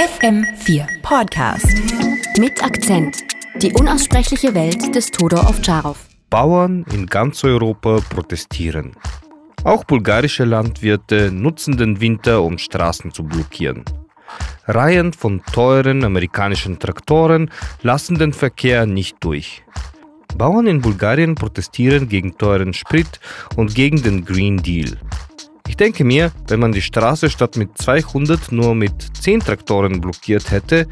FM4 Podcast. Mit Akzent. Die unaussprechliche Welt des Todor Ovtcharov. Bauern in ganz Europa protestieren. Auch bulgarische Landwirte nutzen den Winter, um Straßen zu blockieren. Reihen von teuren amerikanischen Traktoren lassen den Verkehr nicht durch. Bauern in Bulgarien protestieren gegen teuren Sprit und gegen den Green Deal. Ich denke mir, wenn man die Straße statt mit 200 nur mit 10 Traktoren blockiert hätte,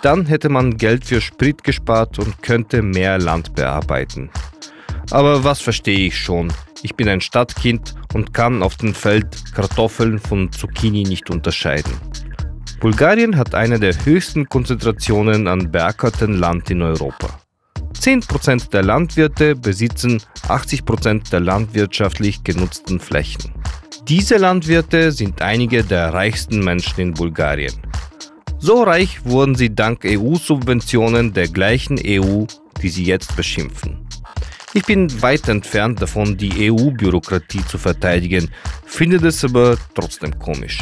dann hätte man Geld für Sprit gespart und könnte mehr Land bearbeiten. Aber was verstehe ich schon? Ich bin ein Stadtkind und kann auf dem Feld Kartoffeln von Zucchini nicht unterscheiden. Bulgarien hat eine der höchsten Konzentrationen an beackertem Land in Europa. 10% der Landwirte besitzen 80% der landwirtschaftlich genutzten Flächen. Diese Landwirte sind einige der reichsten Menschen in Bulgarien. So reich wurden sie dank EU-Subventionen der gleichen EU, die sie jetzt beschimpfen. Ich bin weit entfernt davon, die EU-Bürokratie zu verteidigen, finde es aber trotzdem komisch.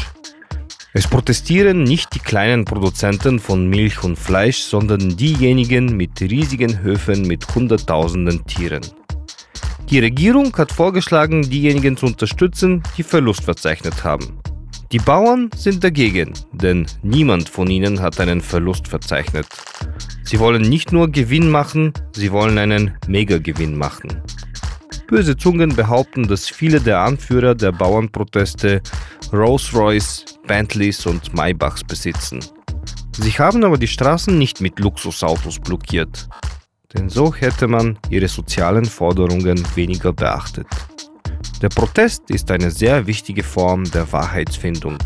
Es protestieren nicht die kleinen Produzenten von Milch und Fleisch, sondern diejenigen mit riesigen Höfen mit Hunderttausenden Tieren. Die Regierung hat vorgeschlagen, diejenigen zu unterstützen, die Verlust verzeichnet haben. Die Bauern sind dagegen, denn niemand von ihnen hat einen Verlust verzeichnet. Sie wollen nicht nur Gewinn machen, sie wollen einen Megagewinn machen. Böse Zungen behaupten, dass viele der Anführer der Bauernproteste Rolls-Royce, Bentleys und Maybachs besitzen. Sie haben aber die Straßen nicht mit Luxusautos blockiert denn so hätte man ihre sozialen Forderungen weniger beachtet. Der Protest ist eine sehr wichtige Form der Wahrheitsfindung.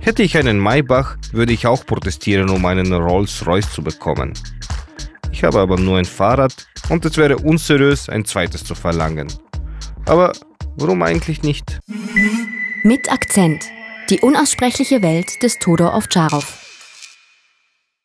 Hätte ich einen Maybach, würde ich auch protestieren, um einen Rolls-Royce zu bekommen. Ich habe aber nur ein Fahrrad und es wäre unseriös, ein zweites zu verlangen. Aber warum eigentlich nicht? Mit Akzent. Die unaussprechliche Welt des Todor Ovtcharov.